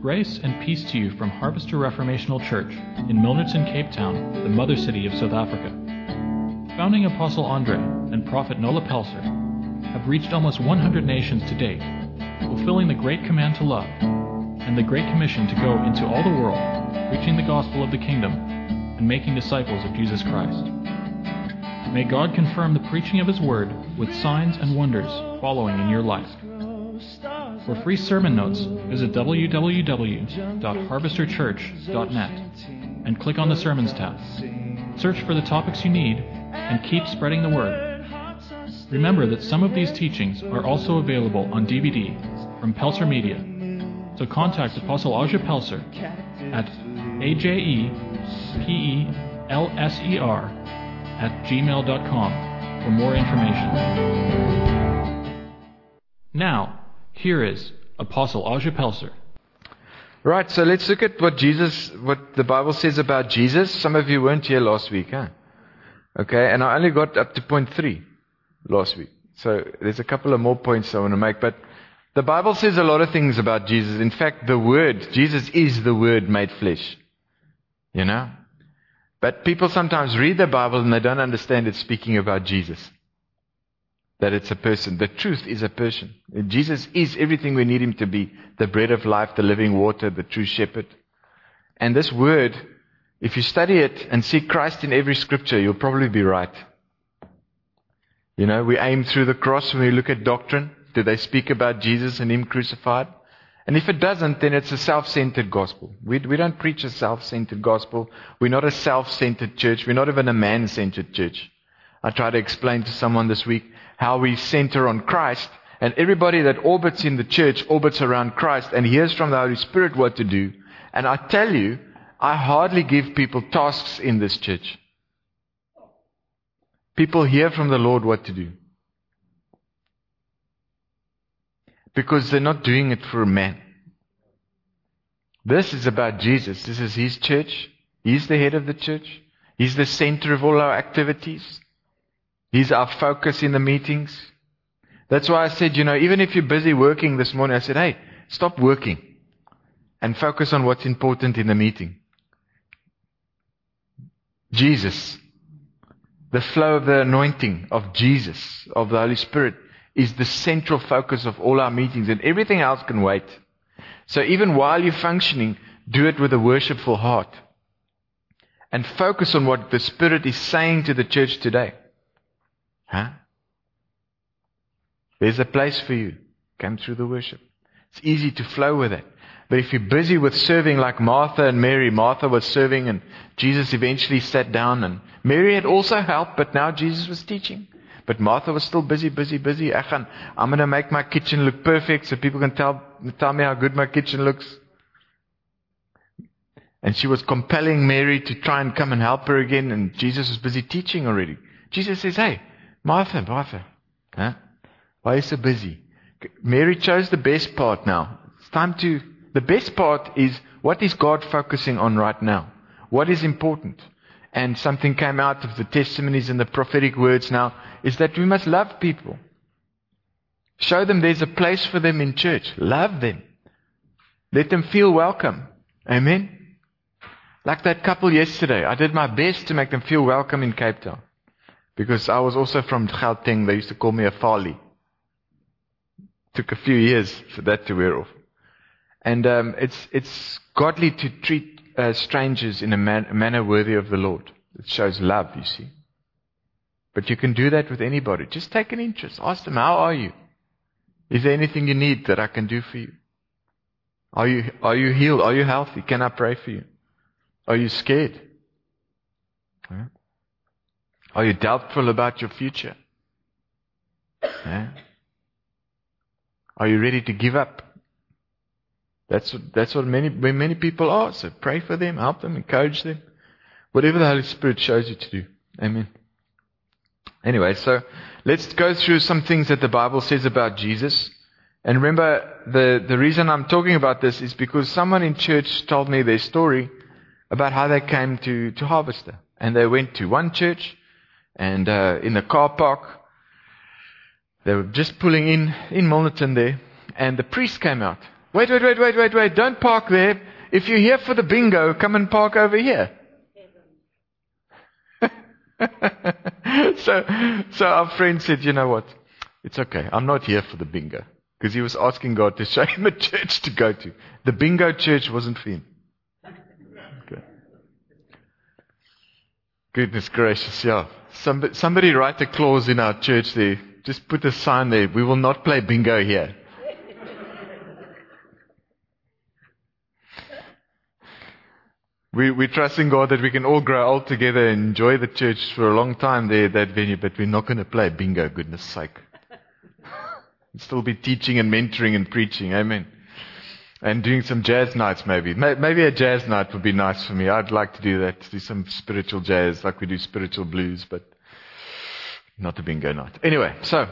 Grace and peace to you from Harvester Reformational Church in Milnerton, Cape Town, the mother city of South Africa. Founding Apostle Andre and Prophet Nola Pelser have reached almost 100 nations to date, fulfilling the great command to love and the great commission to go into all the world, preaching the gospel of the kingdom and making disciples of Jesus Christ. May God confirm the preaching of His word with signs and wonders following in your life. For free sermon notes, visit www.harvesterchurch.net and click on the Sermons tab. Search for the topics you need and keep spreading the word. Remember that some of these teachings are also available on DVD from Pelser Media. So contact Apostle Aja Pelser at A-J-E-P-E-L-S-E-R at gmail.com for more information. Now, here is Apostle Aja Pelser. Right, so let's look at what Jesus, what the Bible says about Jesus. Some of you weren't here last week, huh? Okay, and I only got up to point three last week. So there's a couple of more points I want to make, but the Bible says a lot of things about Jesus. In fact, the Word, Jesus is the Word made flesh. You know? But people sometimes read the Bible and they don't understand it's speaking about Jesus that it's a person. The truth is a person. Jesus is everything we need him to be the bread of life, the living water, the true shepherd. And this word, if you study it and see Christ in every scripture, you'll probably be right. You know, we aim through the cross when we look at doctrine. Do they speak about Jesus and him crucified? And if it doesn't, then it's a self-centered gospel. We, we don't preach a self-centered gospel. We're not a self-centered church. We're not even a man-centered church. I tried to explain to someone this week how we center on Christ. And everybody that orbits in the church orbits around Christ and hears from the Holy Spirit what to do. And I tell you, I hardly give people tasks in this church. People hear from the Lord what to do. Because they're not doing it for man. This is about Jesus. This is His church. He's the head of the church. He's the center of all our activities. He's our focus in the meetings. That's why I said, you know, even if you're busy working this morning, I said, hey, stop working and focus on what's important in the meeting. Jesus. The flow of the anointing of Jesus, of the Holy Spirit, is the central focus of all our meetings, and everything else can wait. So even while you're functioning, do it with a worshipful heart. And focus on what the Spirit is saying to the church today. Huh? There's a place for you. Come through the worship. It's easy to flow with it. But if you're busy with serving like Martha and Mary, Martha was serving and Jesus eventually sat down and Mary had also helped, but now Jesus was teaching. But Martha was still busy, busy, busy. I'm going to make my kitchen look perfect so people can tell, tell me how good my kitchen looks. And she was compelling Mary to try and come and help her again and Jesus was busy teaching already. Jesus says, hey, Martha, Martha, huh? why are you so busy? Mary chose the best part now. It's time to, the best part is what is God focusing on right now? What is important? And something came out of the testimonies and the prophetic words now is that we must love people. Show them there's a place for them in church. Love them. Let them feel welcome. Amen. Like that couple yesterday. I did my best to make them feel welcome in Cape Town. Because I was also from Gauteng. They used to call me a Vaalie. Took a few years for that to wear off. And um, it's, it's godly to treat uh, strangers in a, man, a manner worthy of the Lord. It shows love, you see. But you can do that with anybody. Just take an interest. Ask them, how are you? Is there anything you need that I can do for you? Are you, are you healed? Are you healthy? Can I pray for you? Are you scared? Are you doubtful about your future? Yeah? Are you ready to give up? That's what, that's what many, where many people are. So pray for them, help them, encourage them. Whatever the Holy Spirit shows you to do. Amen. Anyway, so let's go through some things that the Bible says about Jesus. And remember, the, the reason I'm talking about this is because someone in church told me their story about how they came to, to Harvester. And they went to one church, and uh, in the car park, they were just pulling in in Milnerton there, and the priest came out. Wait, wait, wait, wait, wait, wait. Don't park there. If you're here for the bingo, come and park over here. so, so our friend said, you know what? It's okay. I'm not here for the bingo. Because he was asking God to show him a church to go to. The bingo church wasn't for him. Okay. Goodness gracious, yeah. Somebody, somebody write a clause in our church there. Just put a sign there. We will not play bingo here. We, we trust in God that we can all grow old together and enjoy the church for a long time there, that venue, but we're not going to play bingo, goodness sake. we'll still be teaching and mentoring and preaching, amen. And doing some jazz nights maybe. Maybe a jazz night would be nice for me. I'd like to do that, do some spiritual jazz like we do spiritual blues, but not a bingo night. Anyway, so,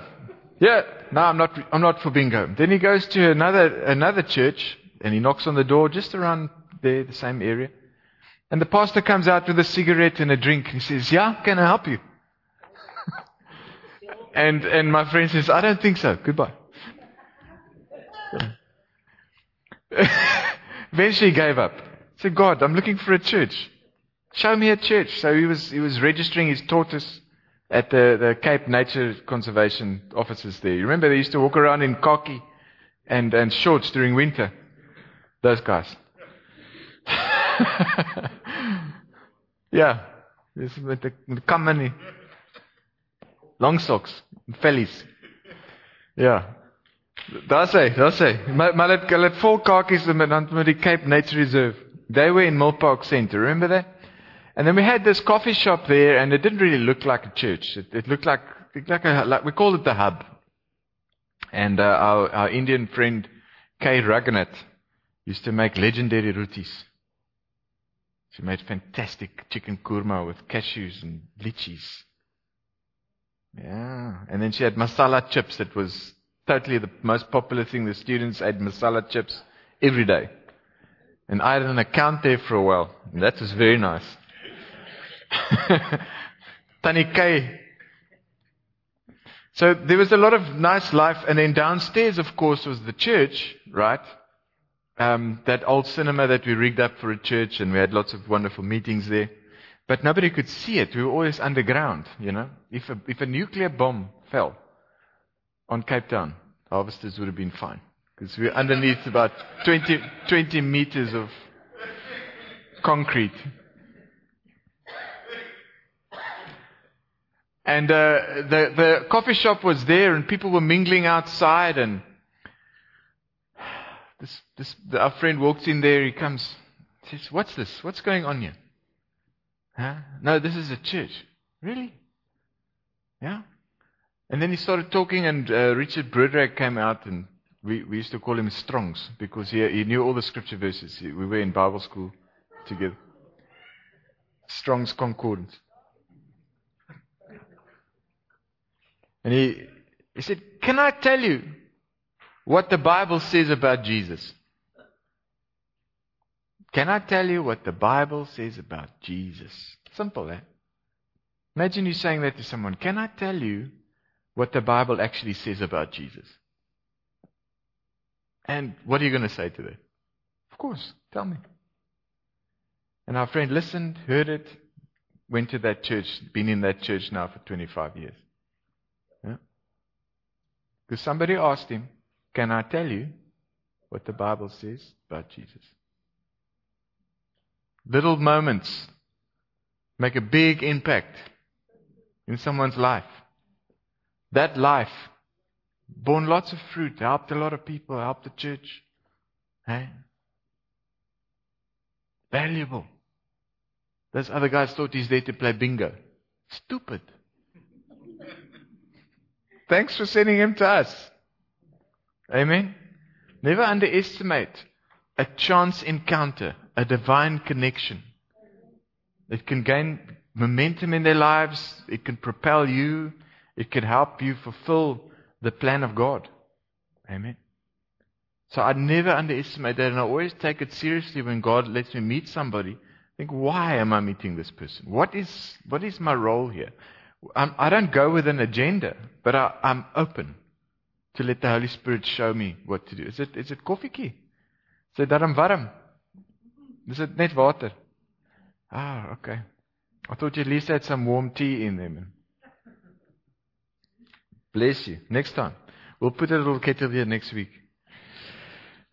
yeah, no, I'm not, I'm not for bingo. Then he goes to another, another church and he knocks on the door just around there, the same area. And the pastor comes out with a cigarette and a drink. He says, Yeah, can I help you? and, and my friend says, I don't think so. Goodbye. Eventually gave up. He said, God, I'm looking for a church. Show me a church. So he was, he was registering his tortoise at the, the Cape Nature Conservation offices there. You remember they used to walk around in khaki and, and shorts during winter? Those guys. yeah. met 'n met kam in long socks, Vellies. Ja. Daar sê, daar sê, maar maar dit hulle het vol kakies met dan met die Cape Nature Reserve. They were in Milpark Center, remember that? And then we had this coffee shop there and it didn't really look like a church. It, it looked like like a like we called it the hub. And uh, our our Indian friend Kay Raghunath used to make legendary rotis. She made fantastic chicken kurma with cashews and lychees. Yeah. And then she had masala chips. That was totally the most popular thing. The students ate masala chips every day. And I had an account there for a while. And that was very nice. Tanikai. So there was a lot of nice life. And then downstairs, of course, was the church, right? um, that old cinema that we rigged up for a church, and we had lots of wonderful meetings there. But nobody could see it. We were always underground, you know. If a, if a nuclear bomb fell on Cape Town, harvesters would have been fine. Because we're underneath about 20, 20 meters of concrete. And uh, the, the coffee shop was there, and people were mingling outside, and this, this, our friend walks in there, he comes, says, What's this? What's going on here? Huh? No, this is a church. Really? Yeah? And then he started talking, and uh, Richard Brudrag came out, and we, we used to call him Strongs because he, he knew all the scripture verses. We were in Bible school together. Strong's Concordance. And he, he said, Can I tell you what the Bible says about Jesus. Can I tell you what the Bible says about Jesus? Simple, eh? Imagine you saying that to someone. Can I tell you what the Bible actually says about Jesus? And what are you going to say to that? Of course, tell me. And our friend listened, heard it, went to that church, been in that church now for 25 years. Yeah? Because somebody asked him, can I tell you what the Bible says about Jesus? Little moments make a big impact in someone's life. That life borne lots of fruit, helped a lot of people, helped the church. Hey? Valuable. Those other guys thought he's there to play bingo. Stupid. Thanks for sending him to us. Amen. Never underestimate a chance encounter, a divine connection. It can gain momentum in their lives. It can propel you. It can help you fulfill the plan of God. Amen. So I never underestimate that, and I always take it seriously when God lets me meet somebody. Think, why am I meeting this person? What is what is my role here? I'm, I do not go with an agenda, but I, I'm open to let the Holy Spirit show me what to do. Is it, is it coffee key? Sê daarom warm. Dis dit net water. Ah, okay. I thought you at least had some warm tea in them. Bless you. Next time. We'll put a little kettle here next week.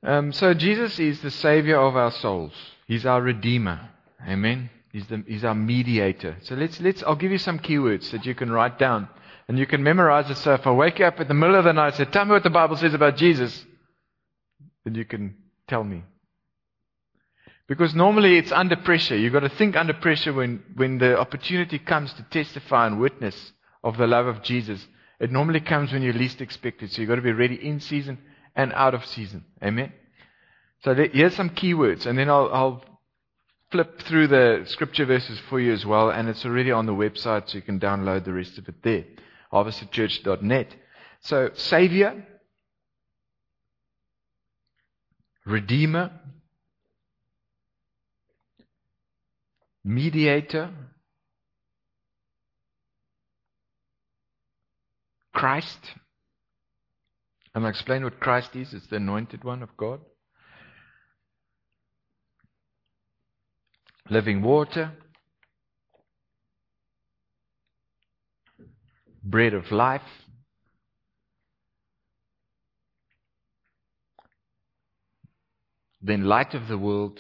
Um, so Jesus is the savior of our souls. He's our redeemer. Amen. He's, the, he's our mediator. So let's, let's, I'll give you some keywords that you can write down and you can memorize it. So if I wake you up in the middle of the night and say, tell me what the Bible says about Jesus, then you can tell me. Because normally it's under pressure. You've got to think under pressure when, when the opportunity comes to testify and witness of the love of Jesus. It normally comes when you least expect it. So you've got to be ready in season and out of season. Amen. So here's some keywords, and then I'll, I'll flip through the scripture verses for you as well, and it's already on the website, so you can download the rest of it there. harvestchurch.net. So, Savior, Redeemer, Mediator, Christ. And I'll explain what Christ is. It's the anointed one of God. Living water. Bread of life. Then light of the world.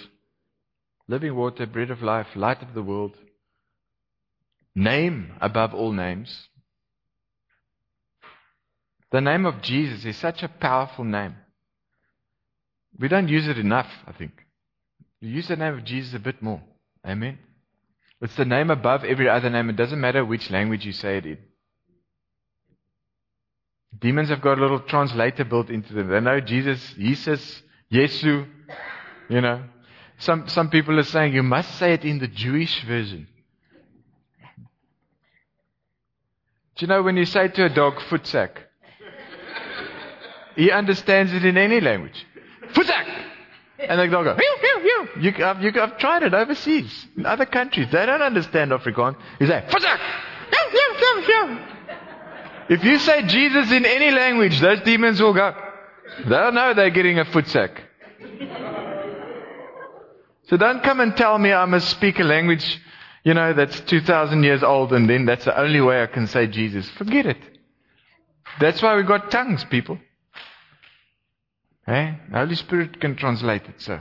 Living water, bread of life, light of the world. Name above all names. The name of Jesus is such a powerful name. We don't use it enough, I think. We use the name of Jesus a bit more. Amen. It's the name above every other name. It doesn't matter which language you say it in. Demons have got a little translator built into them. They know Jesus, Jesus, Yesu, you know. Some, some people are saying you must say it in the Jewish version. Do you know when you say to a dog, voetsek? He understands it in any language. Voetsek! And the dog goes, meow, meow, meow. You, I've, you, I've tried it overseas, in other countries. They don't understand Afrikaans. You say, meow. If you say Jesus in any language, those demons will go. They'll know they're getting a voetsek. So don't come and tell me I must speak a language, you know, that's 2,000 years old and then that's the only way I can say Jesus. Forget it. That's why we got tongues, people. Hey? The Holy Spirit can translate it, so.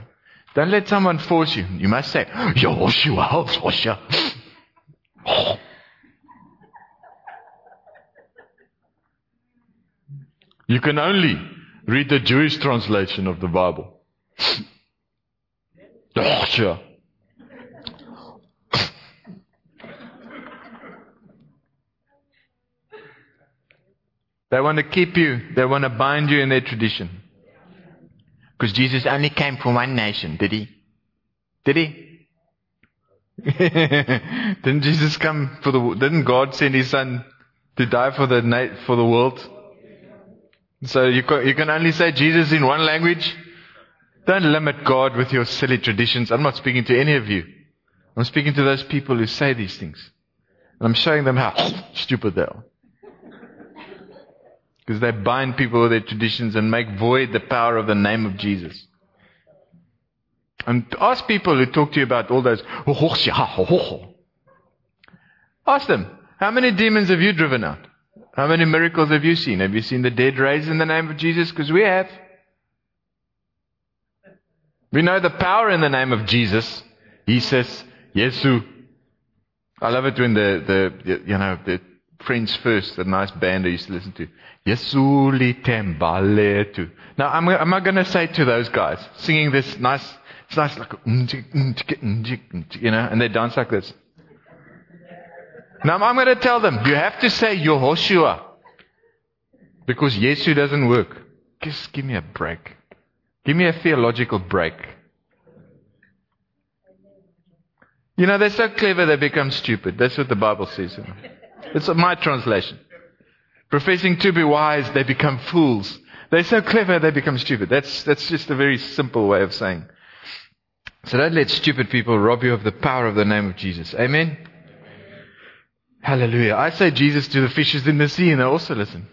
Don't let someone force you. You must say, Yehoshua, Yehoshua. You can only read the Jewish translation of the Bible. They want to keep you, they want to bind you in their tradition. Because Jesus only came for one nation, did he? Did he? didn't Jesus come for the, didn't God send his son to die for the, for the world? So you can, you can only say Jesus in one language? Don't limit God with your silly traditions. I'm not speaking to any of you. I'm speaking to those people who say these things. And I'm showing them how stupid they are. Because they bind people with their traditions and make void the power of the name of Jesus. And ask people who talk to you about all those. Oh, oh, ask them, how many demons have you driven out? How many miracles have you seen? Have you seen the dead raised in the name of Jesus? Because we have. We know the power in the name of Jesus. He says, Yesu. I love it when the, the, you know, the French first, the nice band I used to listen to. Yesuli tembaletu. Now, I'm, I'm not going to say to those guys, singing this nice, it's nice like, you know, and they dance like this. Now, I'm going to tell them, you have to say Yehoshua. Because Yesu doesn't work. Just give me a break. Give me a theological break. You know, they're so clever they become stupid. That's what the Bible says. It's my translation. Professing to be wise, they become fools. They're so clever they become stupid. That's, that's just a very simple way of saying. So don't let stupid people rob you of the power of the name of Jesus. Amen? Hallelujah. I say Jesus to the fishes in the sea and they also listen.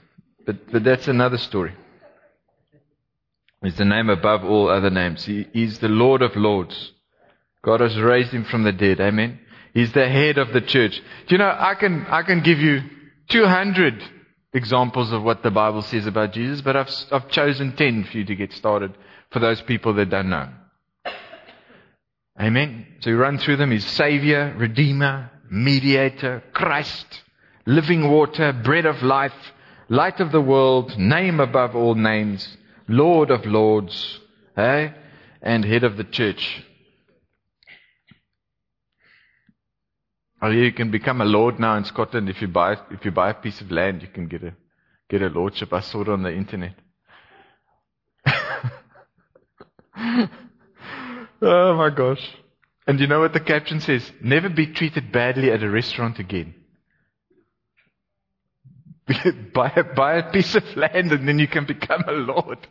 But, but that's another story. is the name above all other names. He, he's the Lord of Lords. God has raised him from the dead. Amen. He's the head of the church. Do you know, I can, I can give you 200 examples of what the Bible says about Jesus, but I've, I've chosen 10 for you to get started for those people that don't know. Amen. So we run through them. He's Savior, Redeemer, Mediator, Christ, living water, bread of life, light of the world, name above all names, Lord of lords, eh? and head of the church. Oh, you can become a lord now in Scotland if you buy if you buy a piece of land, you can get a get a lordship. I saw it on the internet. oh my gosh! And you know what the caption says? Never be treated badly at a restaurant again. buy, a, buy a piece of land and then you can become a lord.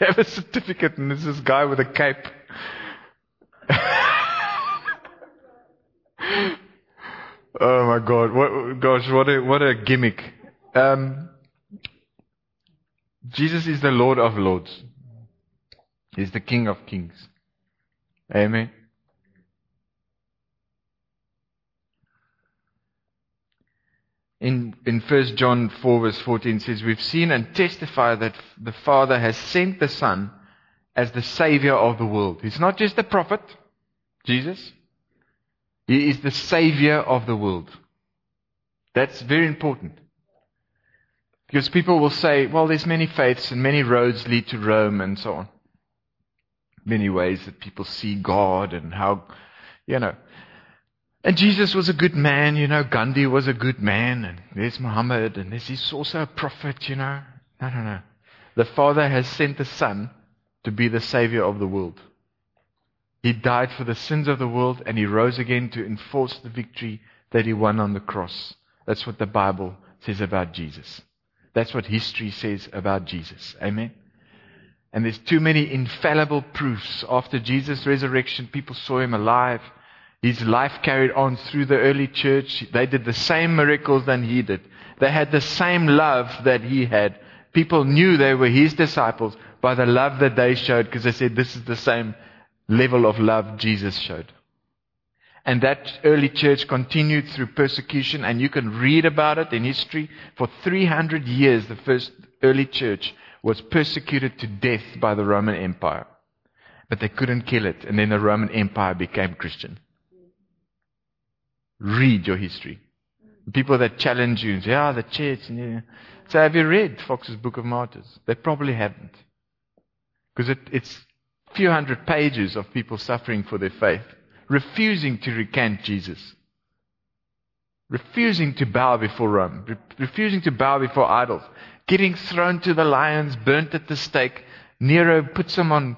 You have a certificate and there's this guy with a cape. Oh my God! What, gosh, what a what a gimmick! Um, Jesus is the Lord of Lords. He's the King of Kings. Amen. In in First John four verse fourteen says, "We've seen and testify that the Father has sent the Son as the Savior of the world. He's not just a prophet, Jesus. He is the Savior of the world. That's very important. Because people will say, well, there's many faiths and many roads lead to Rome and so on. Many ways that people see God and how, you know. And Jesus was a good man, you know. Gandhi was a good man, and there's Muhammad, and there's, he's also a prophet, you know. No, no, no. The Father has sent the Son to be the Savior of the world. He died for the sins of the world and he rose again to enforce the victory that he won on the cross. That's what the Bible says about Jesus. That's what history says about Jesus. Amen. And there's too many infallible proofs. After Jesus' resurrection, people saw him alive. His life carried on through the early church. They did the same miracles than he did. They had the same love that he had. People knew they were his disciples by the love that they showed because they said, this is the same level of love Jesus showed. And that early church continued through persecution, and you can read about it in history. For 300 years, the first early church was persecuted to death by the Roman Empire. But they couldn't kill it, and then the Roman Empire became Christian. Read your history. People that challenge you and say, ah, the church. Yeah. So have you read Fox's Book of Martyrs? They probably haven't. Because it, it's few hundred pages of people suffering for their faith, refusing to recant Jesus, refusing to bow before Rome, re- refusing to bow before idols, getting thrown to the lions, burnt at the stake. Nero puts them on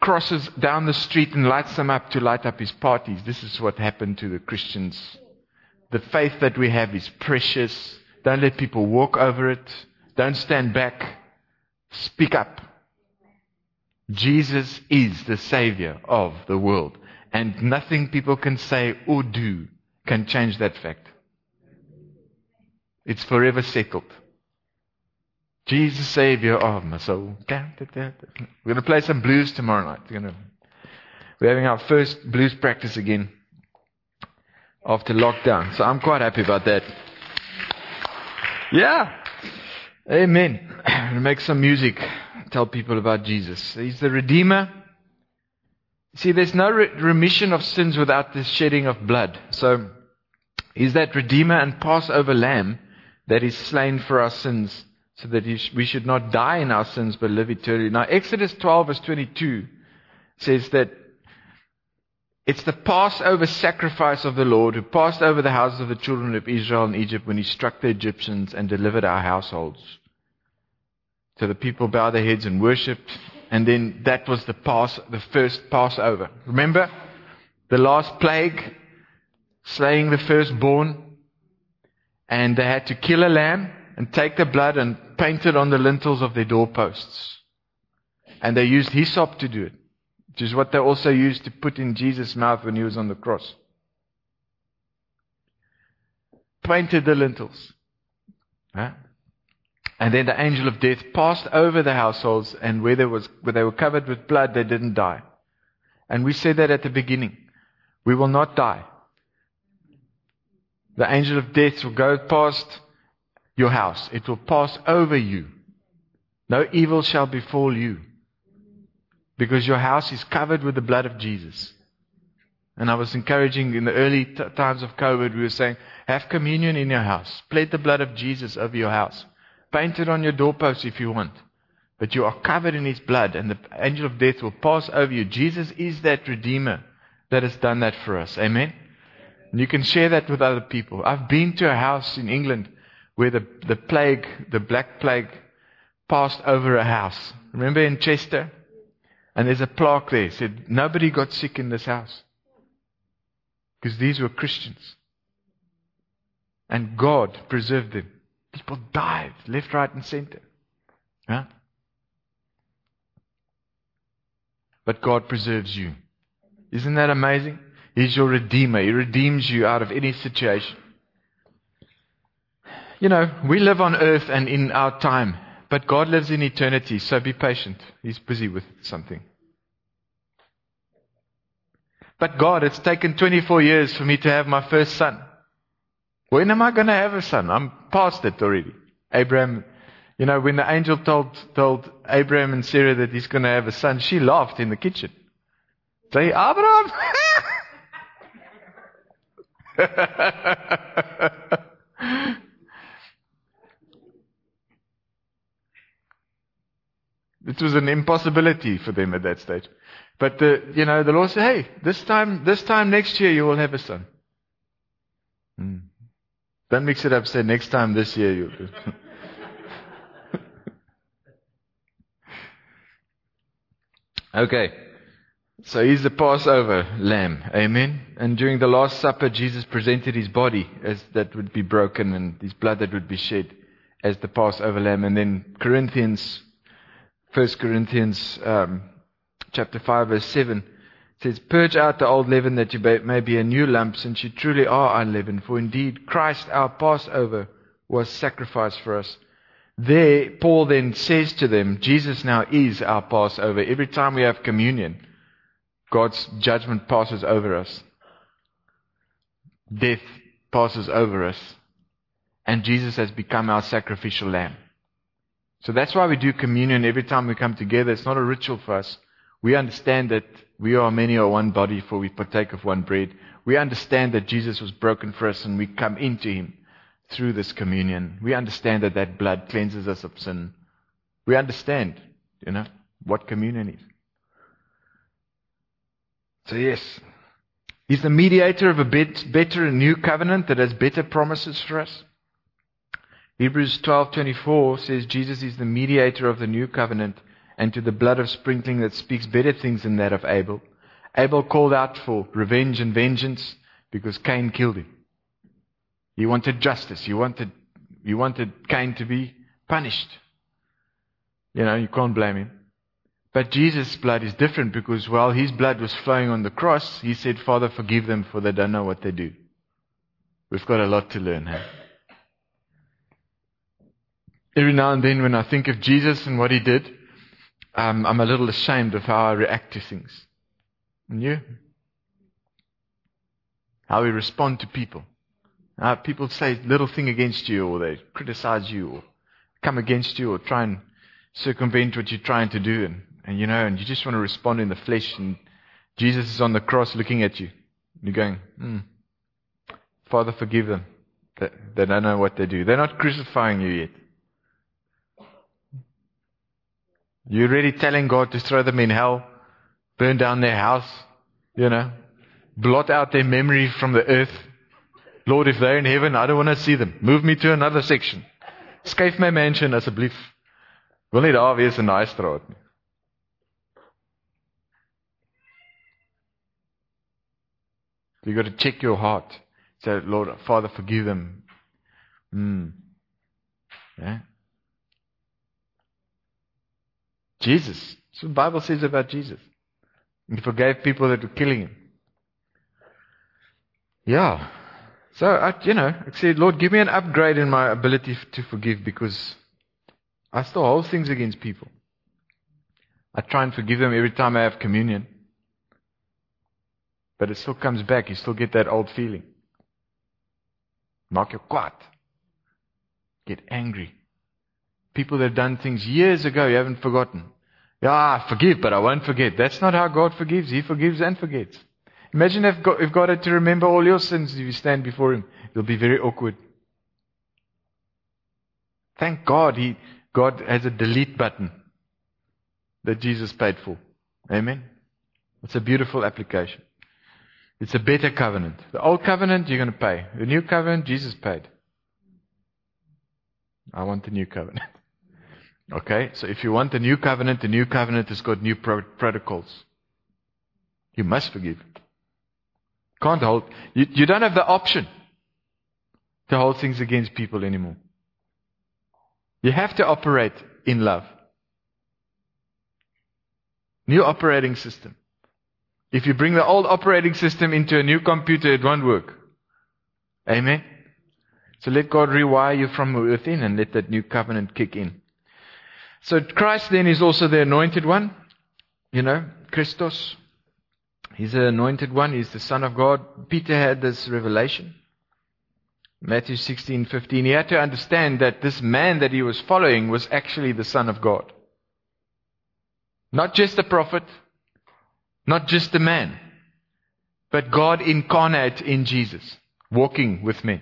crosses down the street and lights them up to light up his parties. This is what happened to the Christians. The faith that we have is precious. Don't let people walk over it. Don't stand back. Speak up. Jesus is the Savior of the world. And nothing people can say or do can change that fact. It's forever settled. Jesus, Savior of my soul. We're going to play some blues tomorrow night. We're, to, we're having our first blues practice again after lockdown. So I'm quite happy about that. Yeah. Amen. Make some music tell people about Jesus. He's the Redeemer. See, there's no re- remission of sins without the shedding of blood. So, He's that Redeemer and Passover Lamb that is slain for our sins so that we should not die in our sins but live eternally. Now, Exodus 12 verse 22 says that it's the Passover sacrifice of the Lord who passed over the houses of the children of Israel in Egypt when he struck the Egyptians and delivered our households. So the people bowed their heads and worshipped. And then that was the pass, the first Passover. Remember? The last plague, slaying the firstborn. And they had to kill a lamb and take the blood and paint it on the lintels of their doorposts. And they used hyssop to do it, which is what they also used to put in Jesus' mouth when he was on the cross. Painted the lintels. Huh? And then the angel of death passed over the households, and where, there was, where they were covered with blood, they didn't die. And we said that at the beginning. We will not die. The angel of death will go past your house. It will pass over you. No evil shall befall you. Because your house is covered with the blood of Jesus. And I was encouraging in the early t- times of COVID, we were saying, have communion in your house. Plead the blood of Jesus over your house. Paint it on your doorpost if you want. But you are covered in his blood, and the angel of death will pass over you. Jesus is that Redeemer that has done that for us. Amen? And you can share that with other people. I've been to a house in England where the, the plague, the black plague, passed over a house. Remember in Chester? And there's a plaque there said, nobody got sick in this house. Because these were Christians. And God preserved them. People died left, right, and center. Huh? But God preserves you. Isn't that amazing? He's your Redeemer. He redeems you out of any situation. You know, we live on earth and in our time, but God lives in eternity, so be patient. He's busy with something. But God, it's taken 24 years for me to have my first son. When am I going to have a son? I'm past it already. Abraham, you know, when the angel told, told Abraham and Sarah that he's going to have a son, she laughed in the kitchen. Say, Abraham! it was an impossibility for them at that stage. But the, you know, the Lord said, "Hey, this time, this time next year you will have a son." Hmm. Don't mix it up. Say next time this year you. okay. So he's the Passover lamb. Amen. And during the Last Supper, Jesus presented his body as that would be broken and his blood that would be shed as the Passover lamb. And then Corinthians, First Corinthians um, chapter 5 verse 7 says, Purge out the old leaven that you may be a new lump, since you truly are unleavened. For indeed Christ our Passover was sacrificed for us. There, Paul then says to them, Jesus now is our Passover. Every time we have communion, God's judgment passes over us. Death passes over us. And Jesus has become our sacrificial lamb. So that's why we do communion every time we come together. It's not a ritual for us. We understand that we are many are one body, for we partake of one bread. We understand that Jesus was broken for us and we come into him through this communion. We understand that that blood cleanses us of sin. We understand, you know, what communion is. So yes, he's the mediator of a bit, better and new covenant that has better promises for us. Hebrews 12:24 says Jesus is the mediator of the new covenant and to the blood of sprinkling that speaks better things than that of Abel. Abel called out for revenge and vengeance because Cain killed him. He wanted justice. He wanted, he wanted Cain to be punished. You know, you can't blame him. But Jesus' blood is different because while his blood was flowing on the cross, he said, Father, forgive them for they don't know what they do. We've got a lot to learn, hey? Every now and then when I think of Jesus and what he did, um, I'm a little ashamed of how I react to things. And you? How we respond to people. How people say little thing against you or they criticize you or come against you or try and circumvent what you're trying to do. And and you know, and you just want to respond in the flesh, and Jesus is on the cross looking at you. You're going, hmm, Father, forgive them. They, they don't know what they do. They're not crucifying you yet. You're really telling God to throw them in hell, burn down their house, you know, blot out their memory from the earth. Lord, if they're in heaven, I don't want to see them. Move me to another section. Skuif my mansion asseblief. Wil nie daar wees in daai straat nie. You got to check your heart. Say, Lord, Father, forgive them. Mm. Yeah. Jesus. That's what the Bible says about Jesus. He forgave people that were killing him. Yeah. So, I, you know, I said, Lord, give me an upgrade in my ability to forgive because I still hold things against people. I try and forgive them every time I have communion. But it still comes back. You still get that old feeling. Maak your kwaad. Get angry. People that have done things years ago, you haven't forgotten. Yeah, I forgive, but I won't forget. That's not how God forgives. He forgives and forgets. Imagine if God, if God had to remember all your sins if you stand before Him. It'll be very awkward. Thank God He, God has a delete button that Jesus paid for. Amen. It's a beautiful application. It's a better covenant. The old covenant, you're going to pay. The new covenant, Jesus paid. I want the new covenant. Okay? So if you want the new covenant, the new covenant has got new pro- protocols. You must forgive. Can't hold. You, you don't have the option to hold things against people anymore. You have to operate in love. New operating system. If you bring the old operating system into a new computer, it won't work. Amen? So let God rewire you from within and let that new covenant kick in. So Christ then is also the anointed one. You know, Christos. He's the anointed one. He's the Son of God. Peter had this revelation. Matthew 16, 15. He had to understand that this man that he was following was actually the Son of God. Not just a prophet, not just a man, but God incarnate in Jesus, walking with me.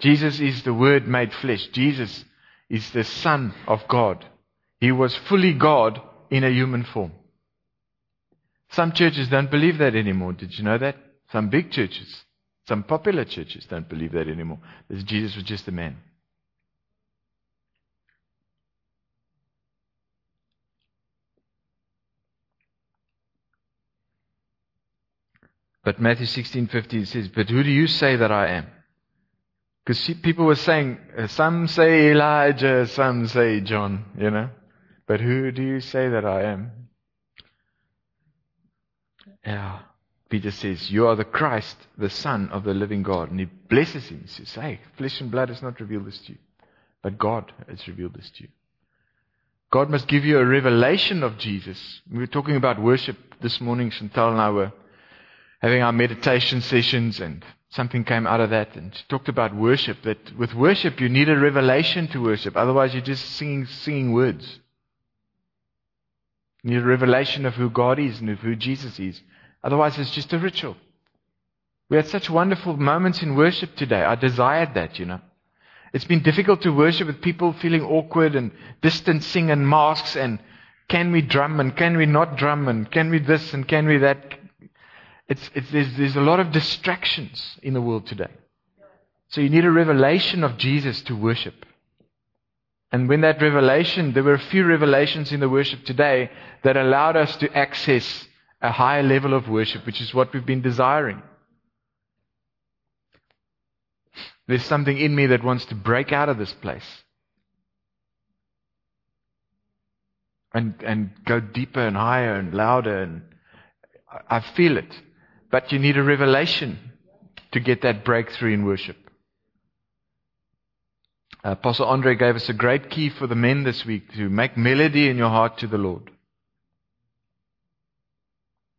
Jesus is the Word made flesh. Jesus is the Son of God. He was fully God in a human form. Some churches don't believe that anymore. Did you know that? Some big churches, some popular churches don't believe that anymore. That Jesus was just a man. But Matthew 16:50 says, "But who do you say that I am?" Because people were saying, uh, some say Elijah, some say John, you know. But who do you say that I am? Yeah. Peter says, You are the Christ, the Son of the living God. And he blesses him. He says, Hey, flesh and blood has not revealed this to you, but God has revealed this to you. God must give you a revelation of Jesus. We were talking about worship this morning. Chantal and I were having our meditation sessions and something came out of that and she talked about worship that with worship you need a revelation to worship. Otherwise you're just singing singing words. You need a revelation of who God is and of who Jesus is. Otherwise it's just a ritual. We had such wonderful moments in worship today. I desired that you know. It's been difficult to worship with people feeling awkward and distancing and masks and can we drum and can we not drum and can we this and can we that it's, it's, there's, there's a lot of distractions in the world today. So you need a revelation of Jesus to worship. And when that revelation, there were a few revelations in the worship today that allowed us to access a higher level of worship, which is what we've been desiring. There's something in me that wants to break out of this place. And, and go deeper and higher and louder and I feel it. But you need a revelation to get that breakthrough in worship. Apostle Andre gave us a great key for the men this week to make melody in your heart to the Lord.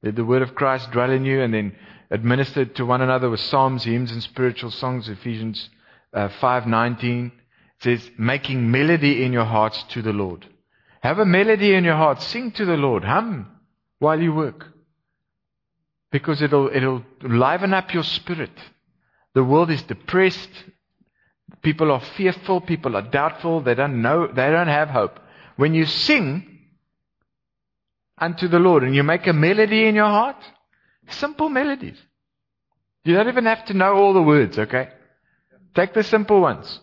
Let the word of Christ dwell in you and then administer to one another with psalms, hymns, and spiritual songs. Ephesians uh, 5:19 says, "Making melody in your hearts to the Lord." Have a melody in your heart. Sing to the Lord. Hum while you work because it'll, it'll liven up your spirit. The world is depressed. People are fearful. People are doubtful. They don't know. They don't have hope. When you sing unto the Lord and you make a melody in your heart, simple melodies. You don't even have to know all the words, okay? Take the simple ones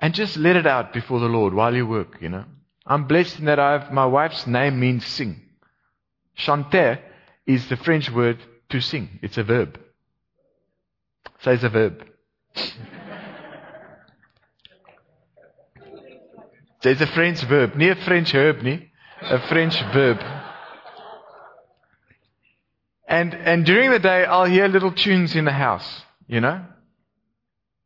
and just let it out before the Lord while you work, you know. I'm blessed in that I have, my wife's name means sing. Chanter is the French word to sing. It's a verb. Say it's a verb. There's a French verb. Nie a French herb, nie. A French verb. And, and during the day, I'll hear little tunes in the house, you know?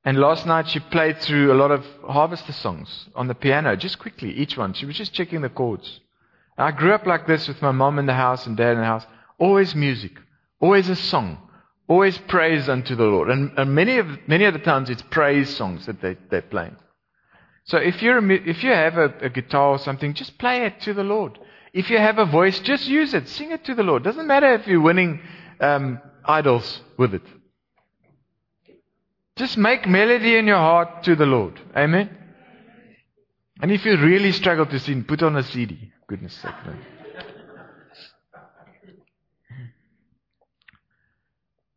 And last night she played through a lot of Harvester songs on the piano, just quickly, each one. She was just checking the chords. I grew up like this with my mom in the house and dad in the house. Always music, always a song, always praise unto the Lord. And, and many of many of the times it's praise songs that they, they're playing. So if you're a, if you have a, a guitar or something, just play it to the Lord. If you have a voice, just use it. Sing it to the Lord. Doesn't matter if you're winning um, idols with it. Just make melody in your heart to the Lord. Amen. And if you really struggle to sing, put on a CD. Goodness sake.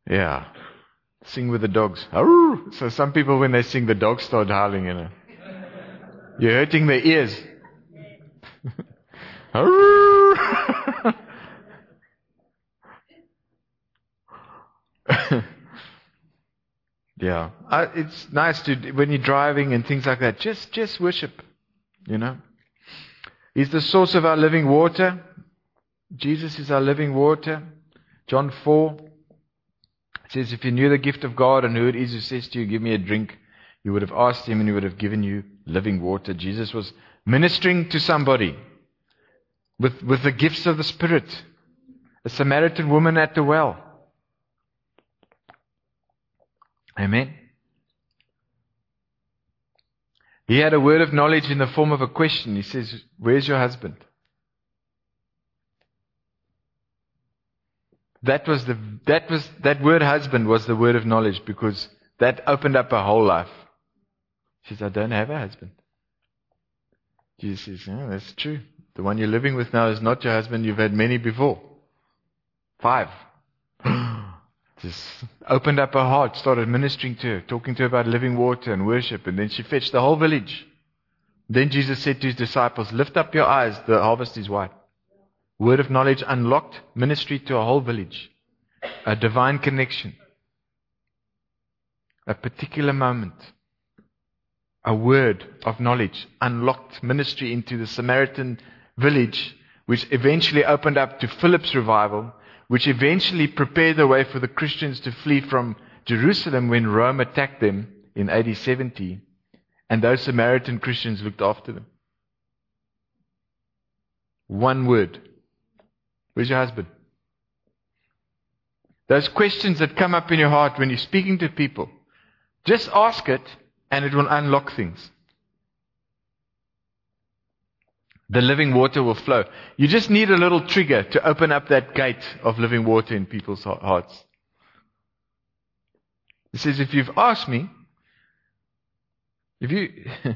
Yeah. Sing with the dogs. So some people, when they sing, the dogs start howling, you know. You're hurting their ears. yeah. I, it's nice to, when you're driving and things like that, just, just worship, you know. He's the source of our living water. Jesus is our living water. John 4 says, If you knew the gift of God and who it is who says to you, Give me a drink, you would have asked him and he would have given you living water. Jesus was ministering to somebody with, with the gifts of the Spirit. A Samaritan woman at the well. Amen. He had a word of knowledge in the form of a question. He says, Where's your husband? That was the, that was, that word husband was the word of knowledge because that opened up her whole life. She says, I don't have a husband. Jesus says, Yeah, that's true. The one you're living with now is not your husband. You've had many before. Five. Just opened up her heart, started ministering to her, talking to her about living water and worship, and then she fetched the whole village. Then Jesus said to his disciples, Lift up your eyes, the harvest is white. Word of knowledge unlocked ministry to a whole village. A divine connection. A particular moment. A word of knowledge unlocked ministry into the Samaritan village, which eventually opened up to Philip's revival, which eventually prepared the way for the Christians to flee from Jerusalem when Rome attacked them in AD 70, and those Samaritan Christians looked after them. One word. Where's your husband? Those questions that come up in your heart when you're speaking to people, just ask it and it will unlock things. the living water will flow. You just need a little trigger to open up that gate of living water in people's hearts. He says, if you've asked me, if you,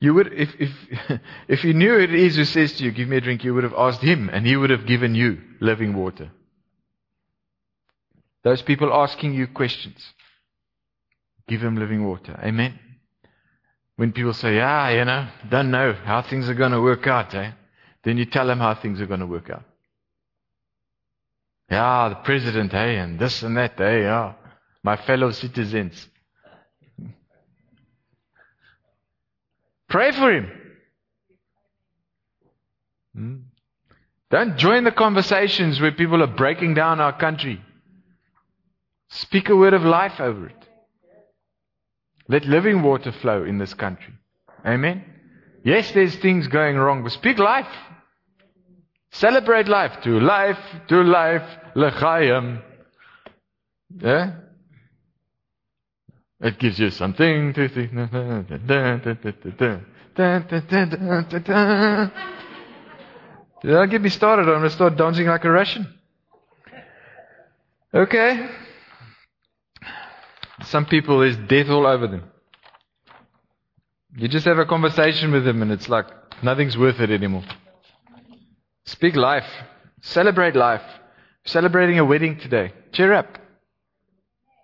you would, if, if, if you knew it is who says to you, give me a drink, you would have asked him and he would have given you living water. Those people asking you questions, give him living water. Amen. When people say, ah, you know, don't know how things are going to work out, eh? Then you tell them how things are going to work out. Yeah, the president, hey, and this and that, hey, yeah. My fellow citizens. Pray for him. Hmm? Don't join the conversations where people are breaking down our country. Speak a word of life over it. Let living water flow in this country. Amen. Yes, there's things going wrong, but speak life. Celebrate life. To life, to life, l'chaim. Yeah? It gives you something to think. Don't get me started. I'm going to start dancing like a Russian. Okay? Some people, there's death all over them. You just have a conversation with them and it's like nothing's worth it anymore. Speak life. Celebrate life. Celebrating a wedding today. Cheer up.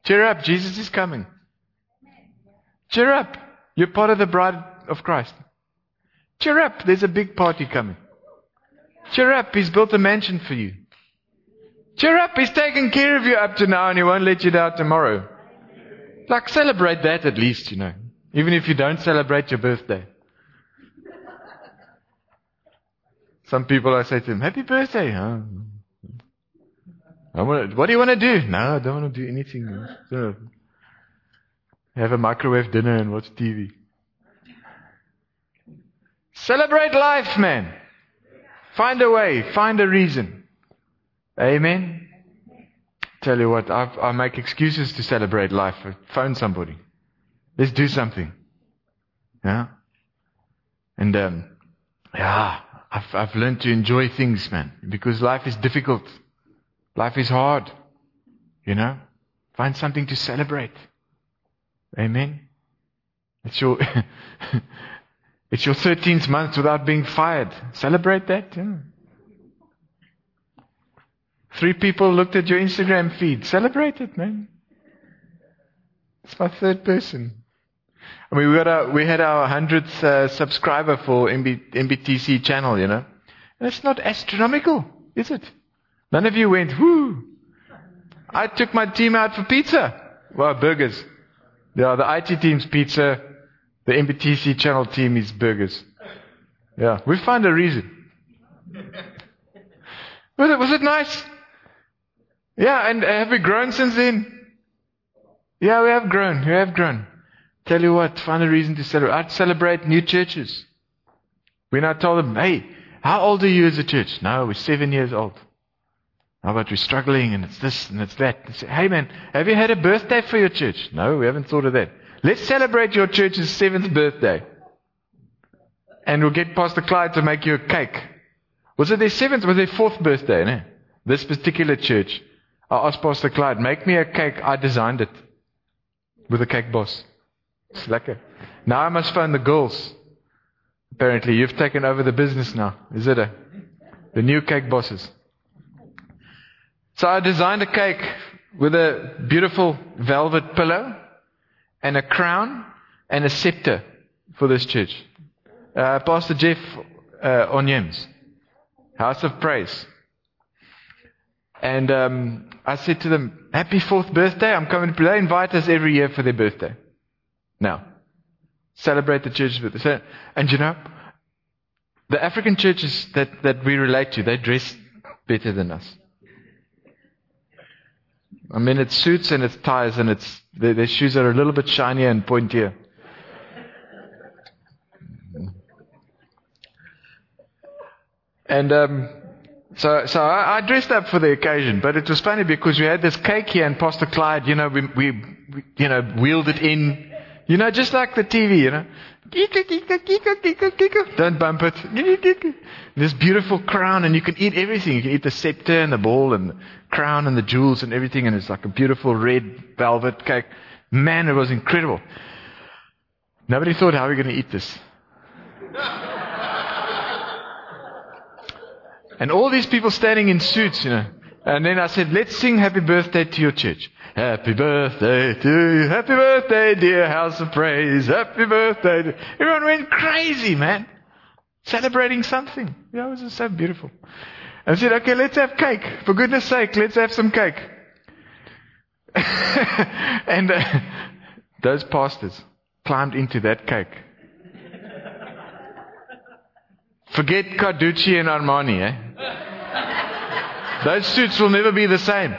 Cheer up. Jesus is coming. Cheer up. You're part of the bride of Christ. Cheer up. There's a big party coming. Cheer up. He's built a mansion for you. Cheer up. He's taken care of you up to now and he won't let you down tomorrow. Like, celebrate that at least, you know. Even if you don't celebrate your birthday. Some people, I say to them, Happy birthday. Huh? I wanna, what do you want to do? No, I don't want to do anything. Have a microwave dinner and watch TV. Celebrate life, man. Find a way, find a reason. Amen. Tell you what, I've, I make excuses to celebrate life. Phone somebody. Let's do something. Yeah. And um, yeah, I've I've learned to enjoy things, man, because life is difficult. Life is hard. You know, find something to celebrate. Amen. It's your it's your 13th month without being fired. Celebrate that. Yeah. Three people looked at your Instagram feed. Celebrate it, man. It's my third person. I mean, we, got our, we had our 100th uh, subscriber for MB, MBTC channel, you know. And it's not astronomical, is it? None of you went, whoo. I took my team out for pizza. Well, burgers. Yeah, the IT team's pizza. The MBTC channel team is burgers. Yeah, we found a reason. Was it, was it nice? Yeah, and have we grown since then? Yeah, we have grown. We have grown. Tell you what, find a reason to celebrate. I'd celebrate new churches. When I told them, hey, how old are you as a church? No, we're seven years old. How about we're struggling and it's this and it's that? They say, hey man, have you had a birthday for your church? No, we haven't thought of that. Let's celebrate your church's seventh birthday. And we'll get Pastor Clyde to make you a cake. Was it their seventh? Was their fourth birthday? No? This particular church. I asked Pastor Clyde, make me a cake. I designed it. With a cake boss. It's. Now I must phone the girls. Apparently, you've taken over the business now. Is it a, the new cake bosses? So I designed a cake with a beautiful velvet pillow and a crown and a scepter for this church. Uh, Pastor Jeff uh, Onyens, House of Praise. And um, I said to them, Happy fourth birthday. I'm coming to They invite us every year for their birthday. Now, celebrate the church's birthday. And you know, the African churches that, that we relate to, they dress better than us. I mean, it's suits and it's ties and it's, their shoes are a little bit shinier and pointier. And um, so, so I, I, dressed up for the occasion, but it was funny because we had this cake here, and Pastor Clyde, you know, we, we, we you know, wheeled it in, you know, just like the TV, you know. Don't bump it. This beautiful crown, and you can eat everything. You can eat the scepter and the ball and the crown and the jewels and everything, and it's like a beautiful red velvet cake. Man, it was incredible. Nobody thought, how are we going to eat this? and all these people standing in suits, you know. And then I said, let's sing happy birthday to your church. Happy birthday to you. Happy birthday, dear house of praise. Happy birthday. Everyone went crazy, man. Celebrating something. Yeah, it was just so beautiful. I said, okay, let's have cake. For goodness sake, let's have some cake. and uh, those pastors climbed into that cake. Forget Carducci and Armani, eh? Those suits will never be the same.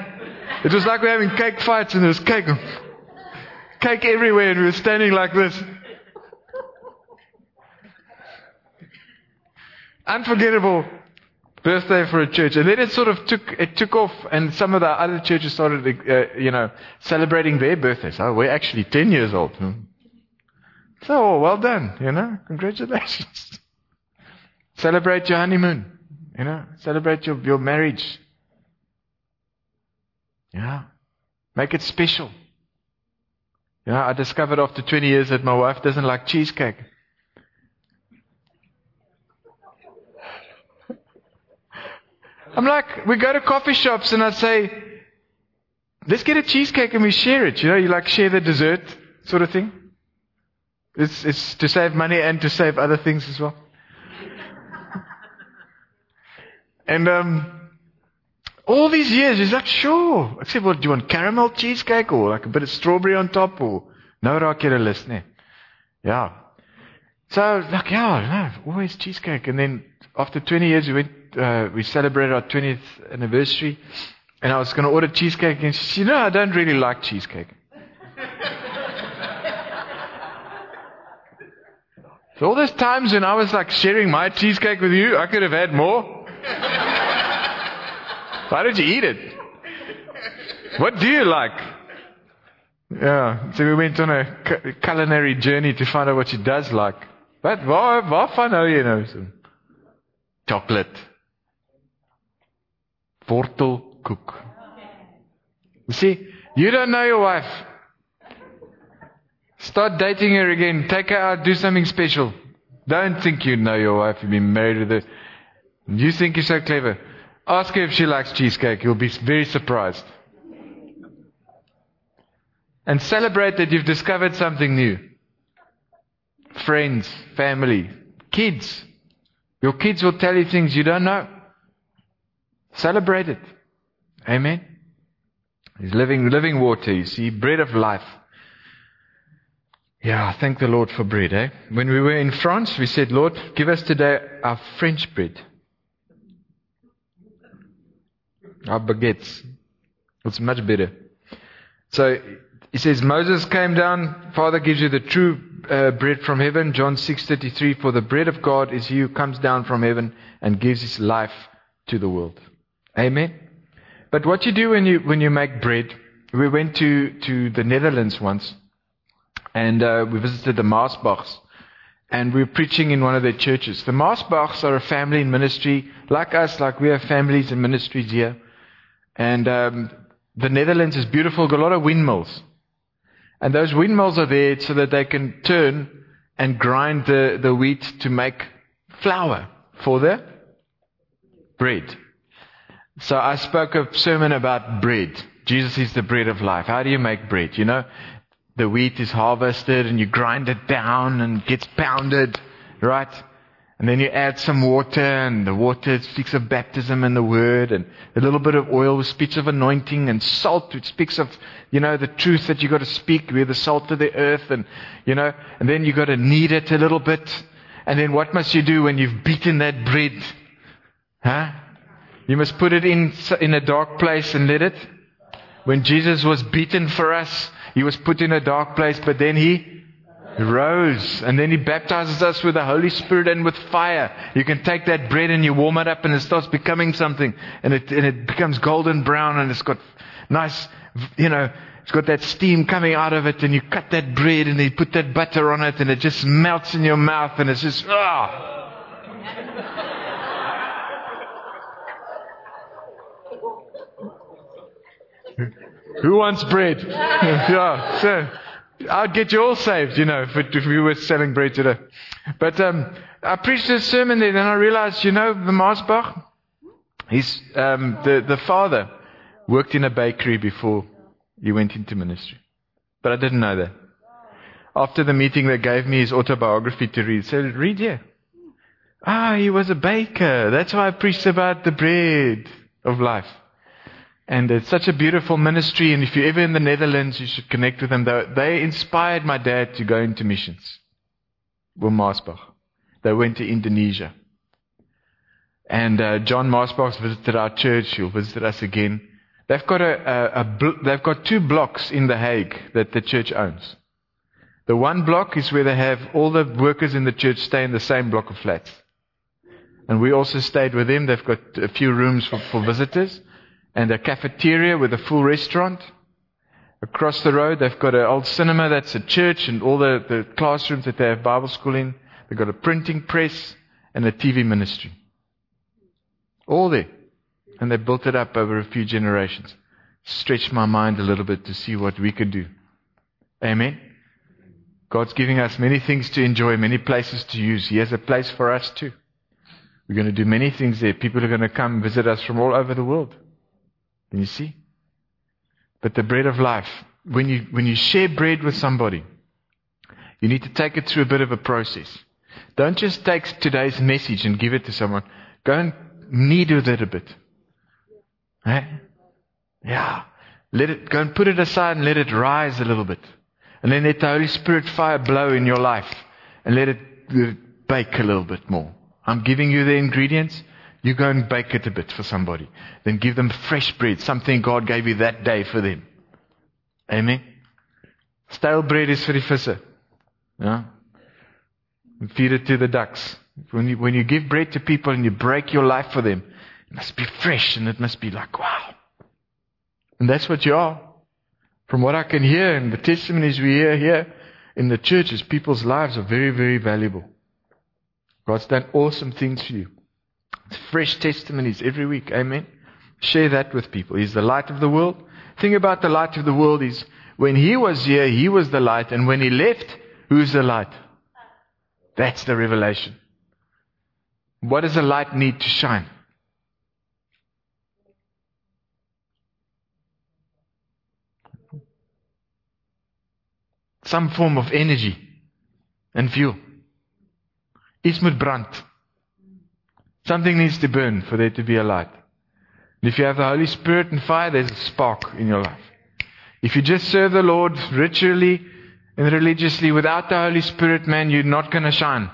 It was like we're having cake fights and there was cake, cake everywhere and we were standing like this. Unforgettable birthday for a church. And then it sort of took, it took off and some of the other churches started, uh, you know, celebrating their birthdays. Oh, we're actually 10 years old. Hmm. So, well done, you know, congratulations. Celebrate your honeymoon, you know, celebrate your, your marriage. Yeah. Make it special. Know, I discovered after 20 years that my wife doesn't like cheesecake. I'm like, we go to coffee shops and I say, let's get a cheesecake and we share it. You know, you like share the dessert sort of thing. It's, it's to save money and to save other things as well. and, um, all these years, he's like, sure. I said, well, do you want caramel cheesecake or like a bit of strawberry on top or no raak jy lus nie. Yeah. So, like, yeah, no, always cheesecake. And then after 20 years, we went, uh, we celebrated our 20th anniversary. And I was going to order cheesecake. And she said, no, I don't really like cheesecake. So all those times when I was like sharing my cheesecake with you, I could have had more. Why did you eat it? What do you like? Yeah, so we went on a culinary journey to find out what she does like. Wat waar waarvan hou jy nou so? Chocolate. Wortelkoek. You see, you don't know your wife. Start dating her again. Take her out. Do something special. Don't think you know your wife. You've been married with her. You think you're so clever. Ask her if she likes cheesecake. You'll be very surprised. And celebrate that you've discovered something new. Friends, family, kids. Your kids will tell you things you don't know. Celebrate it. Amen. He's living, living water, you see, bread of life. Yeah, thank the Lord for bread, eh? When we were in France, we said, Lord, give us today our French bread. Our baguettes. It's much better. So, he says, Moses came down, Father gives you the true uh, bread from heaven, John 6.33, for the bread of God is he who comes down from heaven and gives his life to the world. Amen? But what you do when you, when you make bread, we went to, to the Netherlands once, and uh, we visited the Maasbachs, and we were preaching in one of their churches. The Maasbachs are a family in ministry, like us, like we have families and ministries here. And um, the Netherlands is beautiful, got a lot of windmills. And those windmills are there so that they can turn and grind the, the wheat to make flour for the bread. So I spoke a sermon about bread. Jesus is the bread of life. How do you make bread? You know, the wheat is harvested and you grind it down and gets pounded, right? And then you add some water and the water speaks of baptism and the word and a little bit of oil speaks of anointing and salt which speaks of, you know, the truth that you've got to speak. We're the salt of the earth and, you know, and then you've got to knead it a little bit. And then what must you do when you've beaten that bread? Huh? You must put it in, in a dark place and let it. When Jesus was beaten for us, he was put in a dark place, but then he rose. And then he baptizes us with the Holy Spirit and with fire. You can take that bread and you warm it up and it starts becoming something. And it, and it becomes golden brown and it's got nice, you know, it's got that steam coming out of it and you cut that bread and you put that butter on it and it just melts in your mouth and it's just, ah. Who wants bread? yeah, so I'd get you all saved, you know, if, it, if we were selling bread today. But um, I preached a sermon there, and I realized, you know, the Maasbach, he's, um, the, the father worked in a bakery before he went into ministry. But I didn't know that. After the meeting, they gave me his autobiography to read. Said, read here. Ah, he was a baker. That's why I preached about the bread of life. And it's such a beautiful ministry. And if you're ever in the Netherlands, you should connect with them. They inspired my dad to go into missions. Will. They went to Indonesia. And uh, John Maasbach visited our church. He'll visit us again. They've got a, a, a they've got two blocks in The Hague that the church owns. The one block is where they have all the workers in the church stay in the same block of flats. And we also stayed with them. They've got a few rooms for, for visitors and a cafeteria with a full restaurant. Across the road, they've got an old cinema that's a church and all the, the classrooms that they have Bible school in. They've got a printing press and a TV ministry. All there. And they built it up over a few generations. Stretched my mind a little bit to see what we could do. Amen. God's giving us many things to enjoy, many places to use. He has a place for us too. We're going to do many things there. People are going to come visit us from all over the world. You see? But the bread of life, when you, when you share bread with somebody, you need to take it through a bit of a process. Don't just take today's message and give it to someone. Go and knead with it a bit. Eh? Yeah. Let it, go and put it aside and let it rise a little bit. And then let the Holy Spirit fire blow in your life and let it, let it bake a little bit more. I'm giving you the ingredients. You go and bake it a bit for somebody. Then give them fresh bread, something God gave you that day for them. Amen. Stale bread is for the visse. Ja. and feed it to the ducks. When you, when you give bread to people and you break your life for them, it must be fresh and it must be like, wow. And that's what you are. From what I can hear and the testimonies we hear here in the churches, people's lives are very, very valuable. God's done awesome things for you. Fresh testimonies every week. Amen. Share that with people. He's the light of the world. Thing about the light of the world is when he was here, he was the light. And when he left, who's the light? That's the revelation. What does a light need to shine? Some form of energy and fuel. Iets moet brand. Something needs to burn for there to be a light. And if you have the Holy Spirit and fire, there's a spark in your life. If you just serve the Lord ritually and religiously without the Holy Spirit, man, you're not going to shine.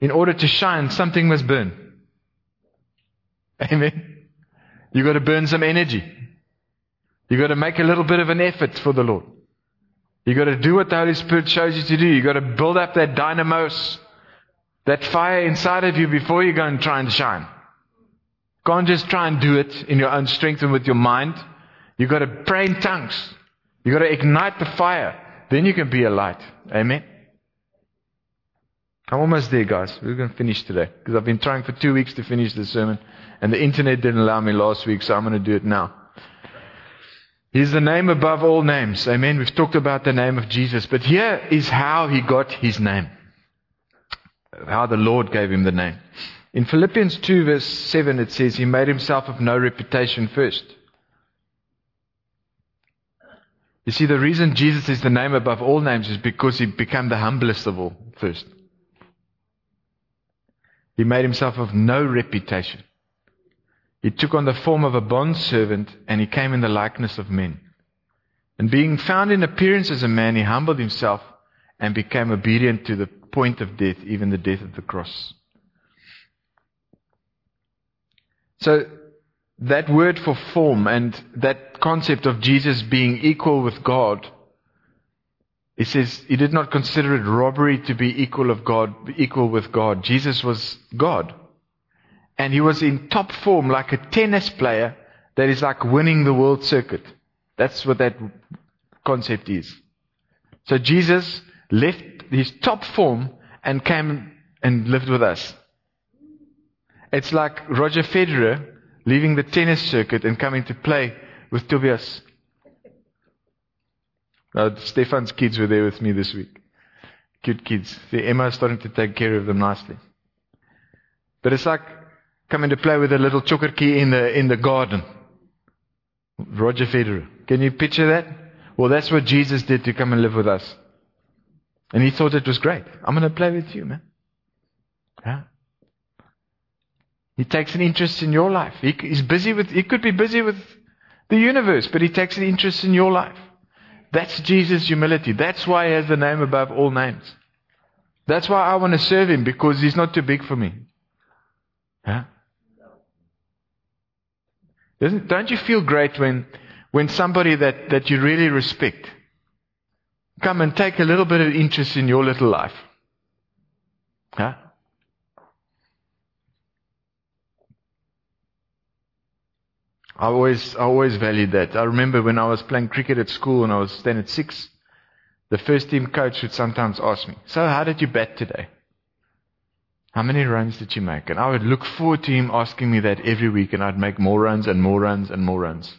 In order to shine, something must burn. Amen. You've got to burn some energy. You've got to make a little bit of an effort for the Lord. You've got to do what the Holy Spirit shows you to do. You've got to build up that dynamos, that fire inside of you before you go and try and shine. Can't just try and do it in your own strength and with your mind. You've got to pray in tongues. You've got to ignite the fire. Then you can be a light. Amen. I'm almost there, guys. We're going to finish today because I've been trying for two weeks to finish the sermon, and the internet didn't allow me last week, so I'm going to do it now. He's the name above all names. Amen. We've talked about the name of Jesus, but here is how he got his name. How the Lord gave him the name. In Philippians 2 verse 7 it says, He made himself of no reputation first. You see, the reason Jesus is the name above all names is because he became the humblest of all first. He made himself of no reputation. He took on the form of a bondservant and he came in the likeness of men. And being found in appearance as a man, he humbled himself and became obedient to the point of death, even the death of the cross. So that word for form and that concept of Jesus being equal with God, he says he did not consider it robbery to be equal of God, equal with God. Jesus was God. And he was in top form like a tennis player that is like winning the world circuit. That's what that concept is. So Jesus left his top form and came and lived with us. It's like Roger Federer leaving the tennis circuit and coming to play with Tobias. Uh, Stefan's kids were there with me this week. Cute kids. The Emma is starting to take care of them nicely. But it's like coming to play with a little chokerkie in the in the garden. Roger Federer. Can you picture that? Well, that's what Jesus did to come and live with us. And he thought it was great. I'm going to play with you, man. Yeah. He takes an interest in your life. He, he's busy with, he could be busy with the universe, but he takes an interest in your life. That's Jesus' humility. That's why he has the name above all names. That's why I want to serve him because he's not too big for me. Huh? Doesn't, don't you feel great when, when somebody that, that you really respect come and take a little bit of interest in your little life? Huh? I always, I always valued that. I remember when I was playing cricket at school and I was standing at six, the first team coach would sometimes ask me, so how did you bat today? How many runs did you make? And I would look forward to him asking me that every week and I'd make more runs and more runs and more runs.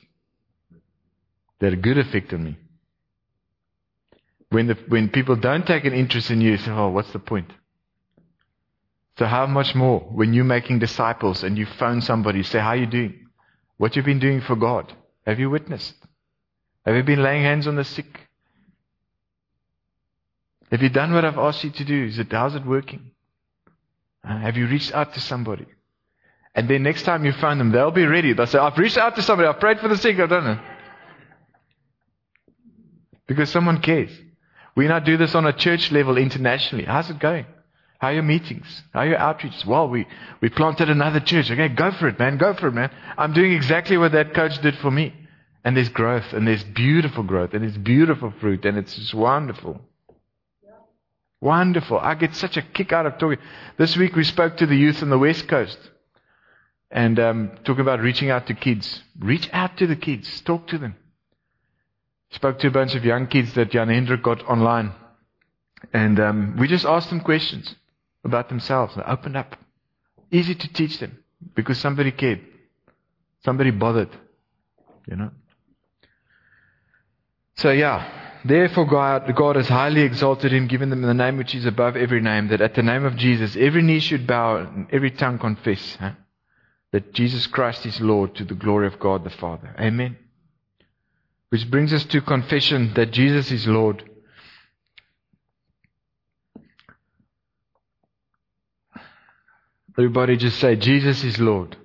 They had a good effect on me. When, the, when people don't take an interest in you, you say, oh, what's the point? So how much more when you're making disciples and you phone somebody, say, how are you doing? What you've been doing for God. Have you witnessed? Have you been laying hands on the sick? Have you done what I've asked you to do? Is it, how's it working? Uh, have you reached out to somebody? And then next time you find them, they'll be ready. They'll say, I've reached out to somebody. I've prayed for the sick. I've done it. Because someone cares. We now do this on a church level internationally. How's it going? How are your meetings? How are your outreaches? Well, we, we planted another church. Okay, go for it, man. Go for it, man. I'm doing exactly what that coach did for me. And there's growth, and there's beautiful growth, and there's beautiful fruit, and it's just wonderful. Wonderful. I get such a kick out of talking. This week we spoke to the youth on the West Coast and um, talking about reaching out to kids. Reach out to the kids. Talk to them. Spoke to a bunch of young kids that Jan Hendrik got online. And um, we just asked them questions about themselves. They opened up. Easy to teach them because somebody cared. Somebody bothered. You know? So yeah, therefore God, God has highly exalted him, given them the name which is above every name, that at the name of Jesus every knee should bow and every tongue confess huh? that Jesus Christ is Lord to the glory of God the Father. Amen. Which brings us to confession that Jesus is Lord. Everybody just say, Jesus is Lord.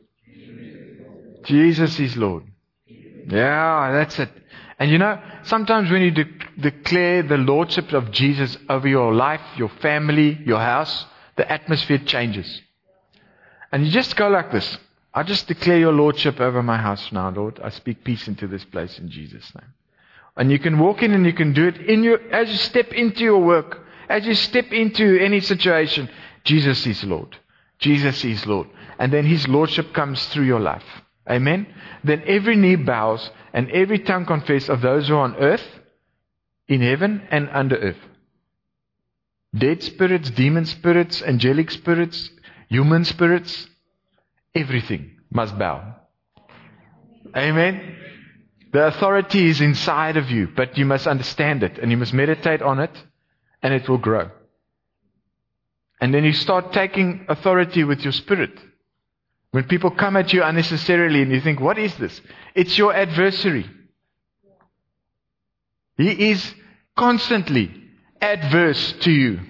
Jesus is Lord. Yeah, that's it. And you know, sometimes when you de- declare the Lordship of Jesus over your life, your family, your house, the atmosphere changes. And you just go like this. I just declare your Lordship over my house now, Lord. I speak peace into this place in Jesus' name. And you can walk in and you can do it in your, as you step into your work, as you step into any situation, Jesus is Lord. Jesus is Lord. And then His Lordship comes through your life. Amen? Then every knee bows and every tongue confesses of those who are on earth, in heaven, and under earth. Dead spirits, demon spirits, angelic spirits, human spirits, everything must bow. Amen? The authority is inside of you, but you must understand it and you must meditate on it and it will grow. And then you start taking authority with your spirit. When people come at you unnecessarily and you think, what is this? It's your adversary. He is constantly adverse to you.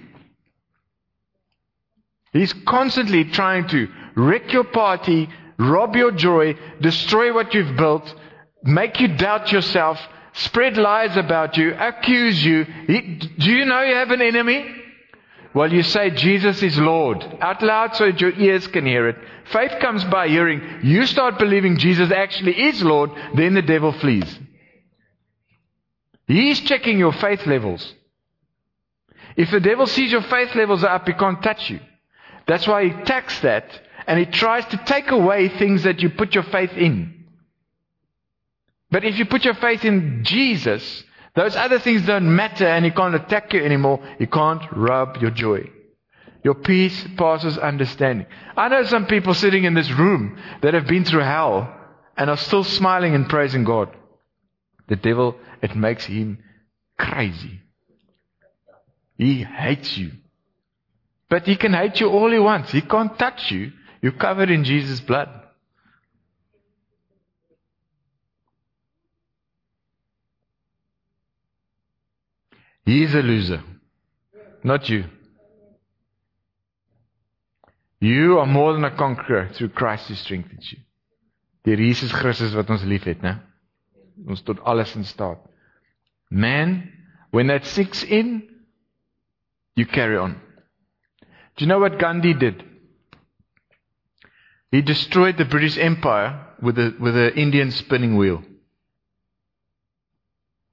He's constantly trying to wreck your party, rob your joy, destroy what you've built, make you doubt yourself, spread lies about you, accuse you. do you know you have an enemy? Well, you say Jesus is Lord out loud so that your ears can hear it. Faith comes by hearing. You start believing Jesus actually is Lord, then the devil flees. He's checking your faith levels. If the devil sees your faith levels are up, he can't touch you. That's why he attacks that and he tries to take away things that you put your faith in. But if you put your faith in Jesus, those other things don't matter and he can't attack you anymore. He can't rob your joy. Your peace passes understanding. I know some people sitting in this room that have been through hell and are still smiling and praising God. The devil, it makes him crazy. He hates you. But he can hate you all he wants. He can't touch you. You're covered in Jesus' blood. He is a loser, not you. You are more than a conqueror through Christ who strengthens you. Deur Jesus Christus wat ons liefhet, né? Ons tot alles in staat. Man, when that sinks in, you carry on. Do you know what Gandhi did? He destroyed the British Empire with a with an Indian spinning wheel.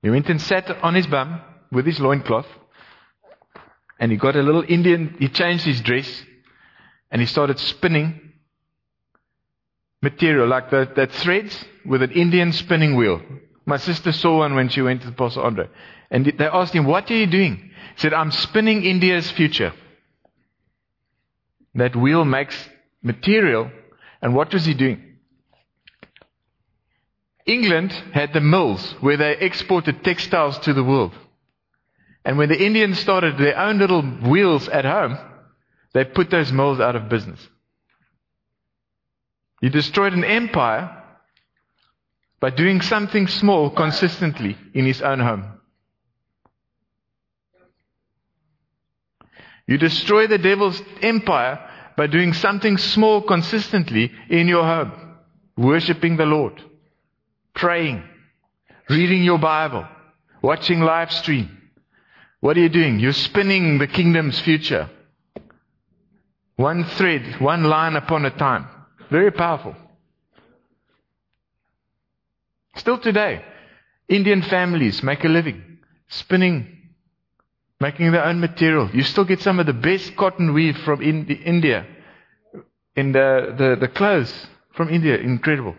He went and sat on his bum with his loincloth. And he got a little Indian, he changed his dress and he started spinning material like the, that threads with an Indian spinning wheel. My sister saw one when she went to the Apostle Andre. And they asked him, What are you doing? He said, I'm spinning India's future. That wheel makes material. And what was he doing? England had the mills where they exported textiles to the world. And when the Indians started their own little wheels at home, they put those mills out of business. He destroyed an empire by doing something small consistently in his own home. You destroy the devil's empire by doing something small consistently in your home. Worshipping the Lord. Praying. Reading your Bible. Watching live stream. What are you doing? You're spinning the kingdom's future. One thread, one line upon a time. Very powerful. Still today, Indian families make a living spinning making their own material. You still get some of the best cotton weave from in, India. In the, the, the clothes from India, incredible.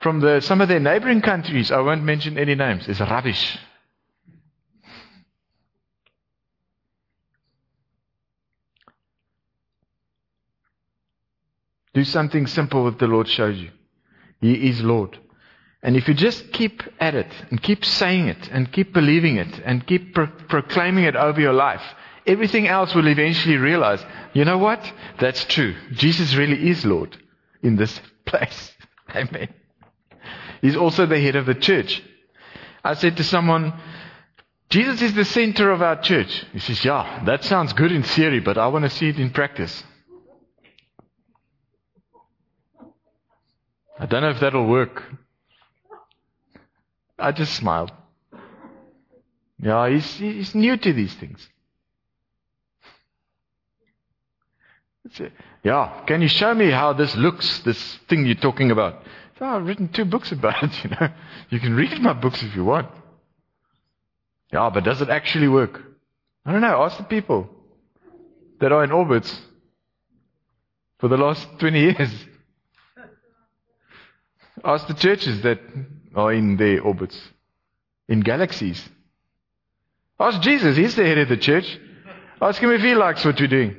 From the, some of their neighboring countries, I won't mention any names, is rubbish. Do something simple that the Lord shows you. He is Lord. And if you just keep at it and keep saying it and keep believing it and keep pro- proclaiming it over your life, everything else will eventually realize, you know what? That's true. Jesus really is Lord in this place. Amen. He's also the head of the church. I said to someone, Jesus is the center of our church. He says, yeah, that sounds good in theory, but I want to see it in practice. I don't know if that'll work. I just smiled. Yeah, he's, he's new to these things. Yeah, can you show me how this looks, this thing you're talking about? So I've written two books about it, you know. You can read my books if you want. Yeah, but does it actually work? I don't know. Ask the people that are in orbits for the last 20 years. Ask the churches that are in their orbits, in galaxies. Ask Jesus, he's the head of the church. Ask him if he likes what you're doing.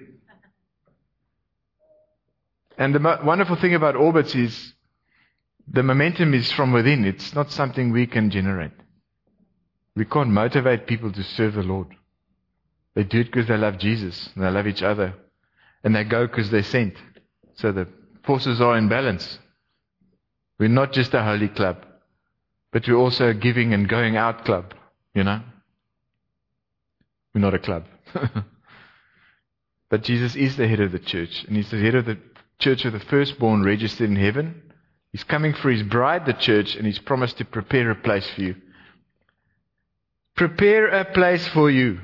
And the wonderful thing about orbits is the momentum is from within. It's not something we can generate. We can't motivate people to serve the Lord. They do it because they love Jesus and they love each other. And they go because they're sent. So the forces are in balance. We're not just a holy club, but we're also a giving and going out club, you know? We're not a club. but Jesus is the head of the church, and he's the head of the church of the firstborn registered in heaven. He's coming for his bride, the church, and he's promised to prepare a place for you. Prepare a place for you.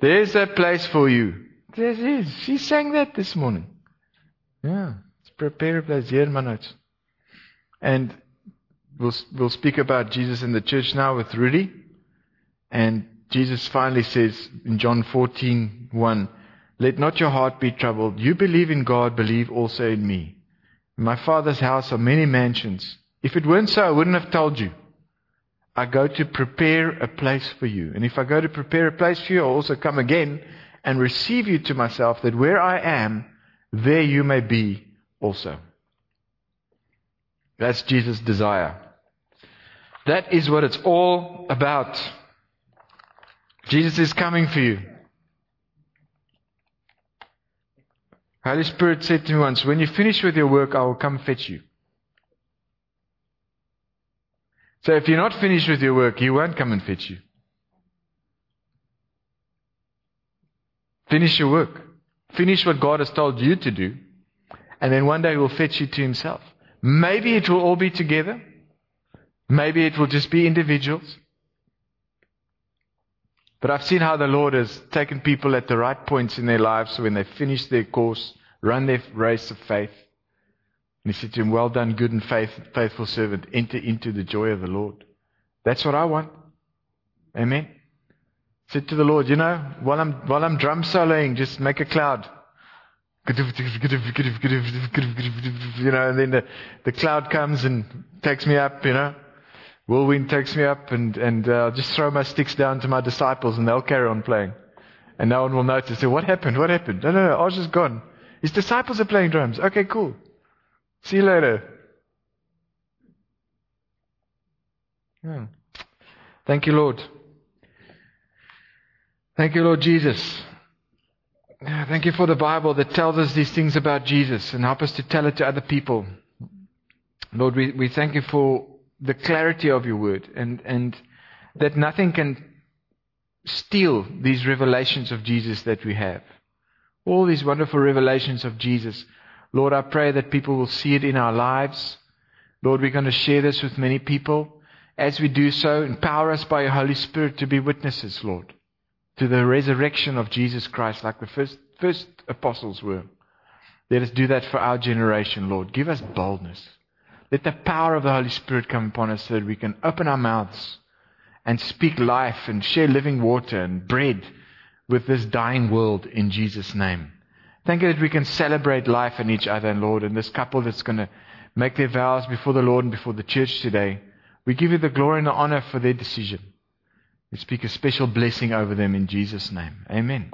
There's a place for you. There is. She sang that this morning. Yeah. Prepare a place. Here, my notes. And we'll, we'll speak about Jesus in the church now with Rudy. And Jesus finally says in John 14, 1, Let not your heart be troubled. You believe in God, believe also in me. In my Father's house are many mansions. If it weren't so, I wouldn't have told you. I go to prepare a place for you. And if I go to prepare a place for you, I'll also come again and receive you to myself, that where I am, there you may be also. That's Jesus' desire. That is what it's all about. Jesus is coming for you. Holy Spirit said to me once, when you finish with your work, I will come fetch you. So if you're not finished with your work, He won't come and fetch you. Finish your work. Finish what God has told you to do. And then one day He will fetch you to Himself. Maybe it will all be together. Maybe it will just be individuals. But I've seen how the Lord has taken people at the right points in their lives when they finish their course, run their race of faith. And he said to him, Well done, good and faith, faithful servant. Enter into the joy of the Lord. That's what I want. Amen. Said to the Lord, you know, while I'm while I'm drum soloing, just make a cloud. You know, and then the, the cloud comes and takes me up, you know. Whirlwind takes me up and, and uh, just throw my sticks down to my disciples and they'll carry on playing. And no one will notice. Say, what happened? What happened? No, no, no. Oz is gone. His disciples are playing drums. Okay, cool. See you later. Yeah. Thank you, Lord. Thank you, Lord Jesus. Thank you for the Bible that tells us these things about Jesus and help us to tell it to other people. Lord, we, we thank you for the clarity of your word and, and that nothing can steal these revelations of Jesus that we have. All these wonderful revelations of Jesus. Lord, I pray that people will see it in our lives. Lord, we're going to share this with many people. As we do so, empower us by your Holy Spirit to be witnesses, Lord to the resurrection of Jesus Christ like the first, first apostles were. Let us do that for our generation, Lord. Give us boldness. Let the power of the Holy Spirit come upon us so that we can open our mouths and speak life and share living water and bread with this dying world in Jesus' name. Thank you that we can celebrate life in each other, and Lord, and this couple that's going to make their vows before the Lord and before the church today. We give you the glory and the honor for their decision. We speak a special blessing over them in Jesus' name. Amen.